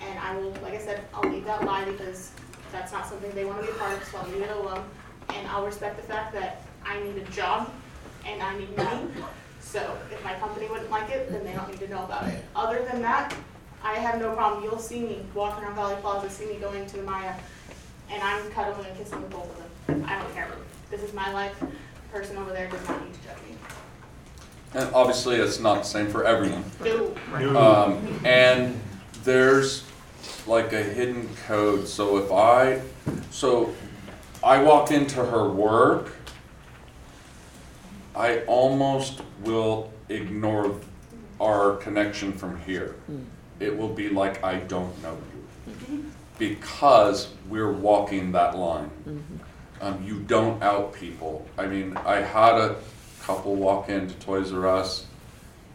and I will, like I said, I'll leave that lie because that's not something they want to be a part of. So I'll leave it alone, and I'll respect the fact that I need a job and I need money. So if my company wouldn't like it, then they don't need to know about it. Other than that, I have no problem. You'll see me walking around Valley Plaza, see me going to the Maya, and I'm cuddling and kissing with both of them. I don't care. This is my life. The person over there does not need to judge me. And obviously, it's not the same for everyone. No. Um, and there's like a hidden code, so if I, so I walk into her work, I almost will ignore our connection from here. Hmm. It will be like I don't know you. Mm-hmm. Because we're walking that line. Mm-hmm. Um, you don't out people. I mean, I had a couple walk into Toys R Us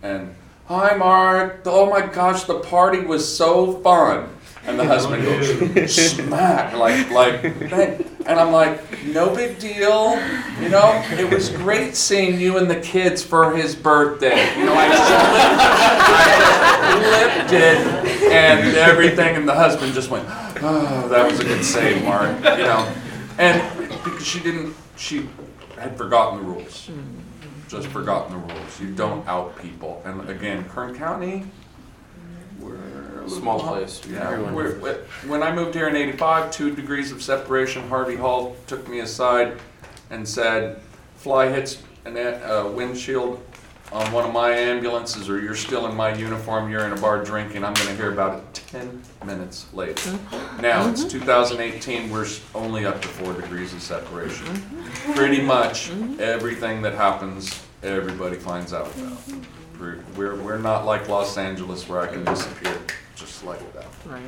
and, hi Mark, oh my gosh, the party was so fun. And the [laughs] husband goes, smack, like, like, and I'm like, no big deal. You know, it was great seeing you and the kids for his birthday. You know, I just it and everything, and the husband just went, oh, that was a good save, Mark, you know. And because she didn't, she had forgotten the rules. Mm-hmm. Just forgotten the rules. You don't out people. And again, Kern County, we're a Small hot. place. Yeah, Everyone- we're, we- when I moved here in '85, two degrees of separation. Harvey Hall took me aside and said, "Fly hits an a windshield on one of my ambulances, or you're still in my uniform. You're in a bar drinking. I'm going to hear about it 10 minutes later." Mm-hmm. Now it's mm-hmm. 2018. We're s- only up to four degrees of separation. Mm-hmm. Pretty much everything that happens, everybody finds out about. We're, we're, we're not like Los Angeles where I can disappear just like that. Right.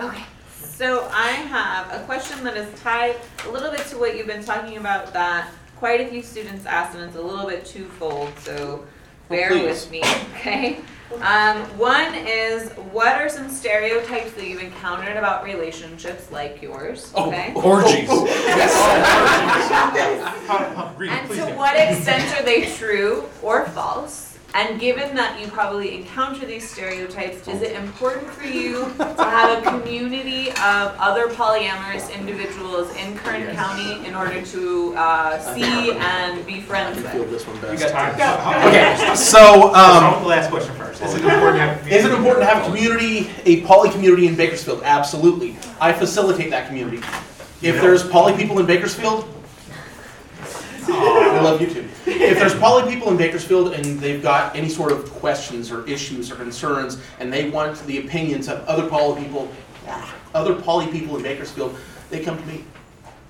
Okay, so I have a question that is tied a little bit to what you've been talking about that quite a few students asked, and it's a little bit twofold, so bear please. with me, [laughs] okay? Um, one is, what are some stereotypes that you've encountered about relationships like yours, okay? Orgies. [laughs] And to what extent are they true or false? And given that you probably encounter these stereotypes, is it important for you [laughs] to have a community of other polyamorous individuals in Kern County in order to uh, see and be friends I feel this one You got time? Okay, so, um, So, last question first. Is it important to have? Is it important to have a community, a poly community in Bakersfield? Absolutely. I facilitate that community. If there's poly people in Bakersfield, [laughs] we love love you too. If there's poly people in Bakersfield and they've got any sort of questions or issues or concerns, and they want the opinions of other poly people, other poly people in Bakersfield, they come to me.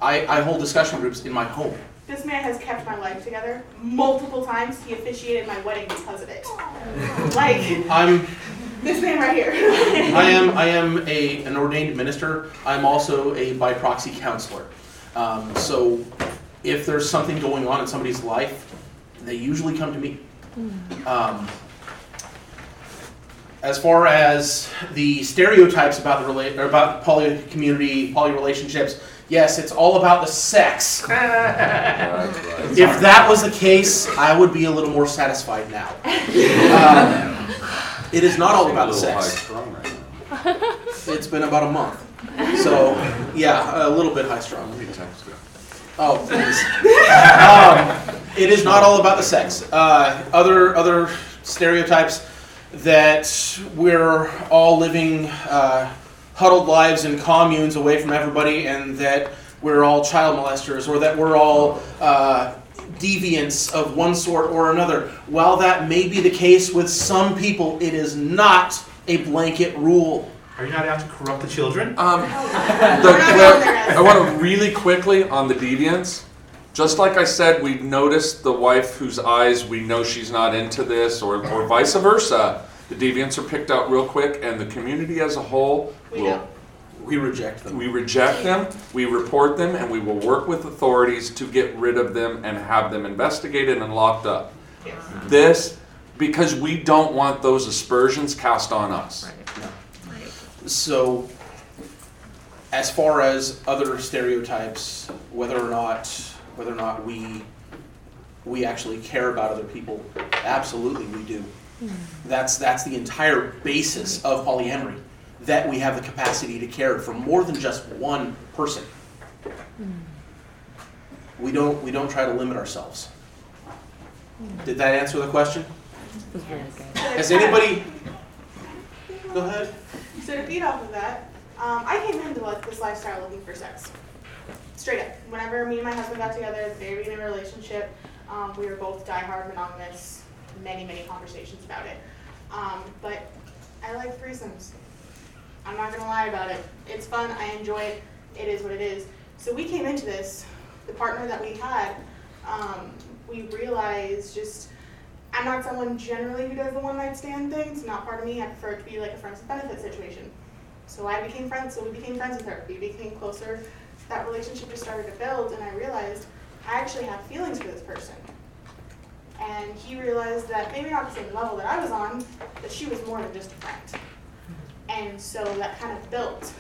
I, I hold discussion groups in my home. This man has kept my life together multiple times. He officiated my wedding because of it. Like I'm this man right here. [laughs] I am I am a an ordained minister. I'm also a by proxy counselor. Um, so if there's something going on in somebody's life, they usually come to me. Um, as far as the stereotypes about the rela- or about poly community, poly relationships, yes, it's all about the sex. If that was the case, I would be a little more satisfied now. Um, it is not all about the sex. high-strung right now. It's been about a month. So, yeah, a little bit high strung. Let me text you. Oh, please. [laughs] um, it is not all about the sex. Uh, other other stereotypes that we're all living uh, huddled lives in communes away from everybody, and that we're all child molesters, or that we're all uh, deviants of one sort or another. While that may be the case with some people, it is not a blanket rule. Are you not out to corrupt the children? Um, the, We're not going there, guys. I want to really quickly on the deviants. Just like I said, we've noticed the wife whose eyes we know she's not into this, or, or [laughs] vice versa. The deviants are picked out real quick, and the community as a whole We will. know. We reject them. We reject them, we report them, and we will work with authorities to get rid of them and have them investigated and locked up. Yes. This, because we don't want those aspersions cast on us. So, as far as other stereotypes, whether or not whether or not we we actually care about other people, absolutely we do. Hmm. That's that's the entire basis of polyamory, that we have the capacity to care for more than just one person. Hmm. We don't we don't try to limit ourselves. Hmm. Did that answer the question? was very good. Has anybody? Go ahead. So to feed off of that, um, I came into like this lifestyle looking for sex. Straight up. Whenever me and my husband got together at the very beginning of our relationship, um, we were both diehard monogamous. Many, many conversations about it. Um, but I like threesomes. I'm not gonna lie about it. It's fun. I enjoy it. It is what it is. So we came into this. The partner that we had, um, we realized just I'm not someone generally who does the one night stand things. Not part of me. I prefer it to be like a friends with benefits situation. So I became friends. So we became friends with her. We became closer. That relationship just started to build, and I realized I actually have feelings for this person. And he realized that maybe not the same level that I was on, but she was more than just a friend. And so that kind of built.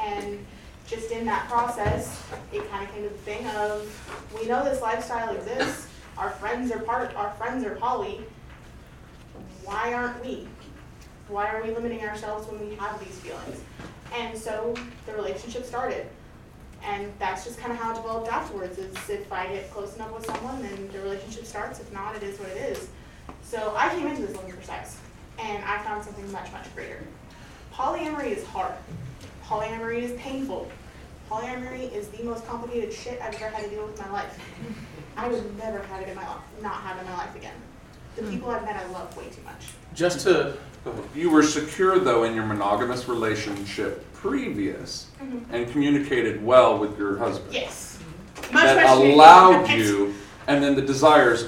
And just in that process, it kind of came to the thing of we know this lifestyle exists. Our friends are part. Our friends are poly. Why aren't we? Why are we limiting ourselves when we have these feelings? And so the relationship started. And that's just kind of how it developed afterwards. Is if I get close enough with someone, then the relationship starts. If not, it is what it is. So I came into this looking for sex, and I found something much, much greater. Polyamory is hard. Polyamory is painful. Polyamory is the most complicated shit I've ever had to deal with in my life. I would never have it in my life, not have it in my life again. The hmm. people I've met, I love way too much. Just to go ahead. You were secure though in your monogamous relationship previous Mhm. and communicated well with your husband. Yes. Much, That much allowed you, and then the desires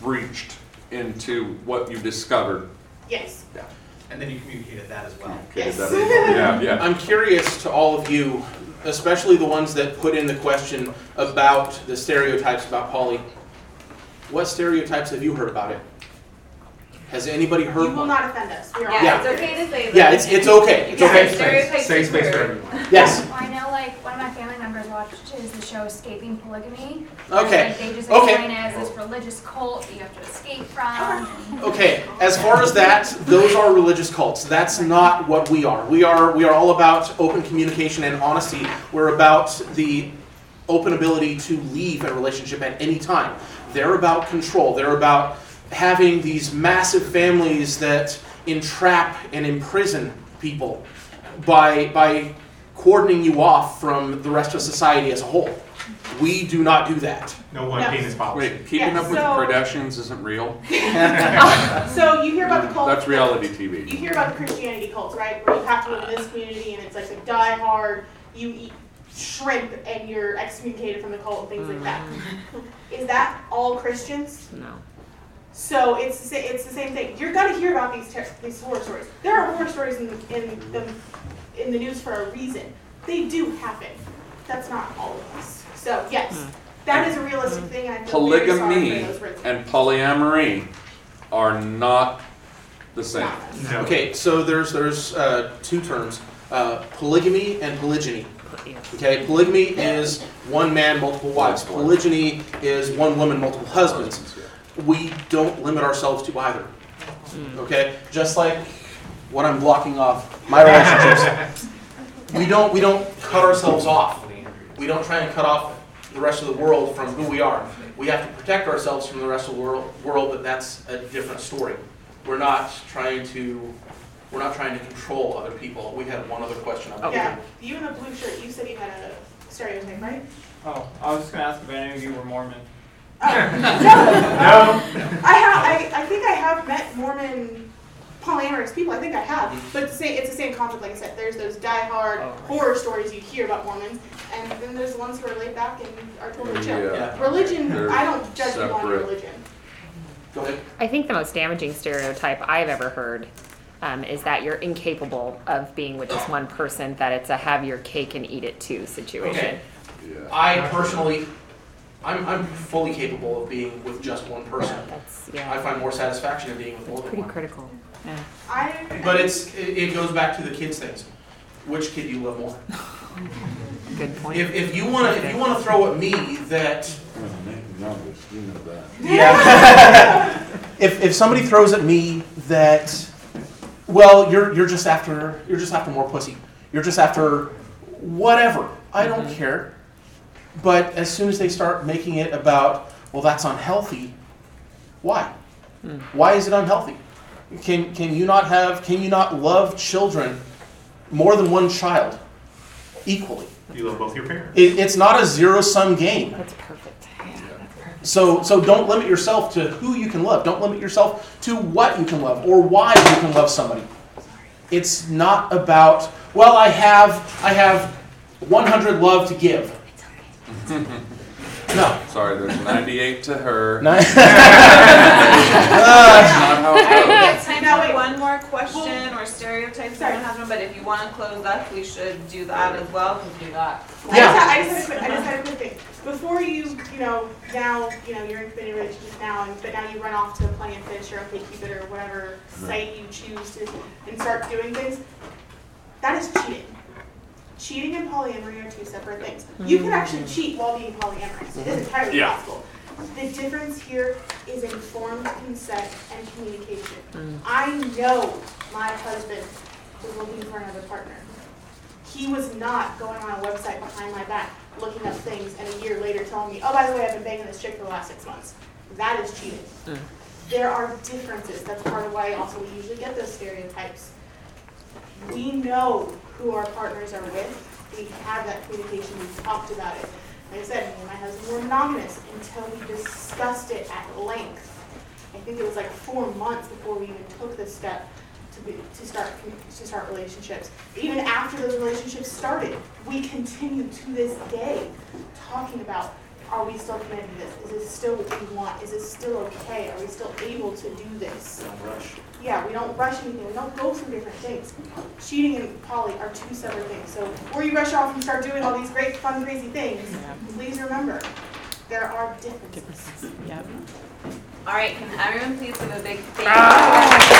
breached into what you discovered. Yes. Yeah. And then you communicated that as well. Yes. That is- [laughs] Yeah, yeah. I'm curious to all of you, especially the ones that put in the question about the stereotypes about poly. What stereotypes have you heard about it? Has anybody heard You will one? not offend us. We are Yeah. all it's okay to say that. Yeah, it's, it's okay. It's Yeah, okay. stereotypes Safe space are for weird. everyone. Yes. I know, like, one of my family members watches the show Escaping Polygamy. Okay. Like, they just Okay. explain it as this religious cult that you have to escape from. [laughs] Okay, as far as that, those are religious cults. That's not what we are. We are we are all about open communication and honesty. We're about the open ability to leave a relationship at any time. They're about control. They're about having these massive families that entrap and imprison people by by cordoning you off from the rest of society as a whole. We do not do that. No one No. penis policy. Wait, keeping Yeah, up with the Kardashians isn't real? [laughs] So you hear about the cult. That's reality TV. You TV. hear about the Christianity cults, right? Where you have to live in this community and it's like a die hard, you eat shrimp and you're excommunicated from the cult and things like that. Mm-hmm. Is that all Christians? No. So it's the, sa- it's the same thing. You're gonna hear about these ter- these horror stories. There are horror stories in the, in the in the news for a reason. They do happen. That's not all of us. So yes, that is a realistic thing. I feel very sorry Polygamy for those risks. and polyamory are not the same. No. Okay, so there's there's uh, two terms: uh, polygamy and polygyny. Okay, polygamy is one man, multiple wives. Polygyny is one woman, multiple husbands. We don't limit ourselves to either. Hmm. Okay, just like what I'm blocking off my relationships. [laughs] we don't we don't cut ourselves off. We don't try and cut off the rest of the world from who we are. We have to protect ourselves from the rest of the world, world but that's a different story. We're not trying to we're not trying to control other people. We had one other question. I Yeah, you in the blue shirt. You said you had a stereotype, right? Oh, I was just gonna ask if any of you were Mormon. No. I have. I, I think I have met Mormon polyamorous people. I think I have. But it's the same, it's the same concept. Like I said, there's those die-hard Oh. horror stories you hear about Mormons, and then there's the ones who are laid back and are totally chill. Yeah. Religion. They're I don't judge people on separate. religion. Go ahead. I think the most damaging stereotype I've ever heard um, is that you're incapable of being with just one person, that it's a have your cake and eat it too situation. Okay. Yeah. I personally, I'm, I'm fully capable of being with just one person. That's, I find more satisfaction in being with more that's than pretty one. critical. Yeah. I. But it's it, it goes back to the kids things. Which kid do you love more? [laughs] Good point. If, if you wanna if you wanna throw at me that You know that. yeah. [laughs] if if somebody throws at me that well you're you're just after you're just after more pussy. You're just after whatever. I don't mm-hmm. care. But as soon as they start making it about well that's unhealthy, why? Hmm. Why is it unhealthy? Can can you not have can you not love children more than one child equally? You love both your parents. It, it's not a zero sum game. That's perfect. Yeah, that's perfect. So so don't limit yourself to who you can love. Don't limit yourself to what you can love or why you can love somebody. It's not about well I have I have 100 love to give. [laughs] No. Sorry, there's 98 to her. [laughs] [laughs] No. That's not how All right, we it goes. have time Now, for one more question or stereotype Sorry. someone has one, but if you wanna close up, we should do that as well, we do that. I Yeah. just, had, I, just had a quick, I just had a quick thing. Before you, you know, now, you know, you're in committed relationship now, and, but now you run off to Plenty of Fish or OkCupid or whatever site you choose to, and start doing things. That is cheating. Cheating and polyamory are two separate things. You can mm. actually cheat while being polyamorous. It is mm-hmm. entirely Yeah. possible. The difference here is informed consent and communication. Mm. I know my husband was looking for another partner. He was not going on a website behind my back, looking up things, and a year later telling me, oh, by the way, I've been banging this chick for the last six months. That is cheating. Mm. There are differences. That's part of why also we usually get those stereotypes. We know who our partners are with. We have that communication. We've talked about it. Like I said, me and my husband were monogamous until we discussed it at length. I think it was like four months before we even took this step to be, to start, to start relationships. Even after those relationships started, we continue to this day talking about, are we still committed to this? Is this still what we want? Is this still okay? Are we still able to do this? Don't rush. Yeah, we don't rush anything. We don't go through different things. Cheating and poly are two separate things. So before you rush off and start doing all these great, fun, crazy things, please remember, there are differences. Yep. All right, can everyone please give a big thank you? Ah.